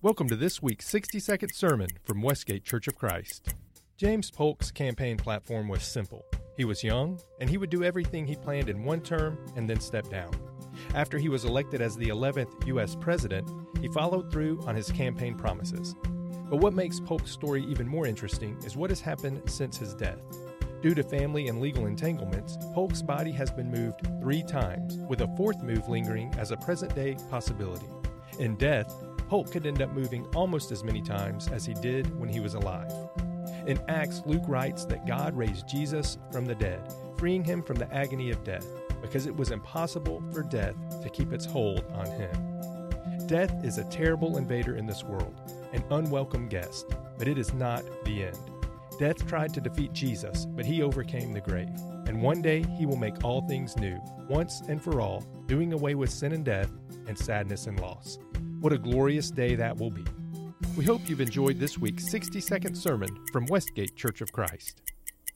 Welcome to this week's 60 second sermon from Westgate Church of Christ. James Polk's campaign platform was simple. He was young, and he would do everything he planned in one term and then step down. After he was elected as the 11th U.S. President, he followed through on his campaign promises. But what makes Polk's story even more interesting is what has happened since his death. Due to family and legal entanglements, Polk's body has been moved three times, with a fourth move lingering as a present day possibility. In death, Polk could end up moving almost as many times as he did when he was alive. In Acts, Luke writes that God raised Jesus from the dead, freeing him from the agony of death, because it was impossible for death to keep its hold on him. Death is a terrible invader in this world, an unwelcome guest, but it is not the end. Death tried to defeat Jesus, but he overcame the grave. And one day he will make all things new, once and for all, doing away with sin and death and sadness and loss. What a glorious day that will be. We hope you've enjoyed this week's 60 second sermon from Westgate Church of Christ.